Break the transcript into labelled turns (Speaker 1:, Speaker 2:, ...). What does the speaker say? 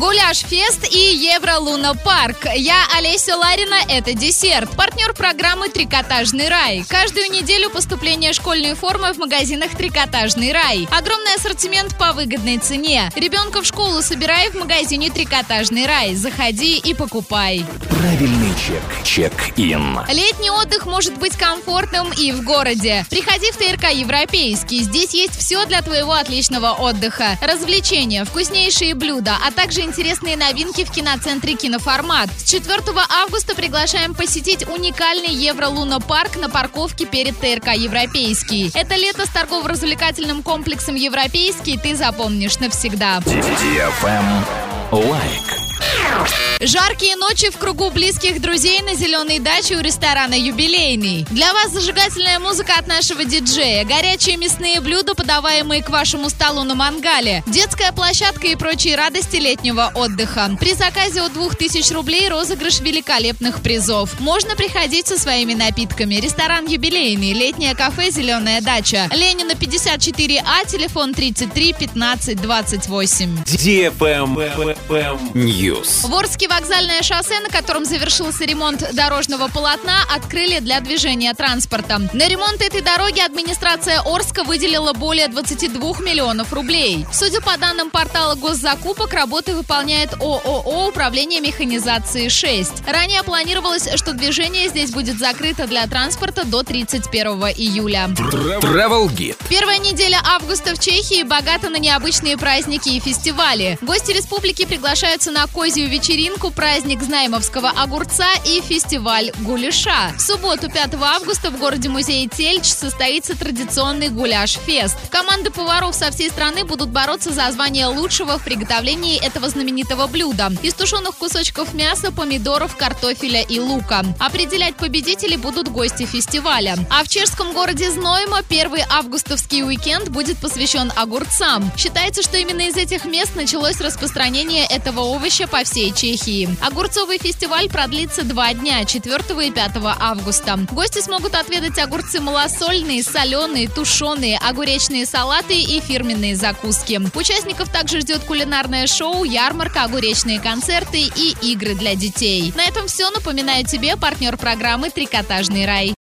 Speaker 1: Гуляш Фест и Евро Луна Парк. Я Олеся Ларина, это десерт. Партнер программы «Трикотажный рай». Каждую неделю поступление школьной формы в магазинах «Трикотажный рай». Огромный ассортимент по выгодной цене. Ребенка в школу собирай в магазине «Трикотажный рай». Заходи и покупай.
Speaker 2: Правильный чек. Check-in.
Speaker 1: Летний отдых может быть комфортным и в городе. Приходи в ТРК «Европейский». Здесь есть все для твоего отличного отдыха. Развлечения, вкуснейшие блюда, а также интересные новинки в киноцентре «Киноформат». С 4 августа приглашаем посетить уникальный Евро-Луна парк на парковке перед ТРК «Европейский». Это лето с торгово-развлекательным комплексом «Европейский» ты запомнишь навсегда.
Speaker 2: Лайк.
Speaker 1: Жаркие ночи в кругу близких друзей на зеленой даче у ресторана «Юбилейный». Для вас зажигательная музыка от нашего диджея, горячие мясные блюда, подаваемые к вашему столу на мангале, детская площадка и прочие радости летнего отдыха. При заказе от 2000 рублей розыгрыш великолепных призов. Можно приходить со своими напитками. Ресторан «Юбилейный», летнее кафе «Зеленая дача». Ленина 54А, телефон 33 15 28.
Speaker 2: News.
Speaker 1: В Орске вокзальное шоссе, на котором завершился ремонт дорожного полотна, открыли для движения транспорта. На ремонт этой дороги администрация Орска выделила более 22 миллионов рублей. Судя по данным портала госзакупок, работы выполняет ООО «Управление механизации 6». Ранее планировалось, что движение здесь будет закрыто для транспорта до 31 июля.
Speaker 2: Travel Guide.
Speaker 1: Первая неделя августа в Чехии богата на необычные праздники и фестивали. Гости республики приглашаются на козью вечеринку, праздник Знаймовского огурца и фестиваль гуляша. В субботу 5 августа в городе-музее Тельч состоится традиционный гуляш-фест. Команды поваров со всей страны будут бороться за звание лучшего в приготовлении этого знаменитого блюда. Из тушеных кусочков мяса, помидоров, картофеля и лука. Определять победителей будут гости фестиваля. А в чешском городе Знойма первый августовский уикенд будет посвящен огурцам. Считается, что именно из этих мест началось распространение этого овоща по всей Чехии. Огурцовый фестиваль продлится два дня, 4 и 5 августа. Гости смогут отведать огурцы малосольные, соленые, тушеные, огуречные салаты и фирменные закуски. Участников также ждет кулинарное шоу, ярмарка, огуречные концерты и игры для детей. На этом все. Напоминаю тебе партнер программы «Трикотажный рай».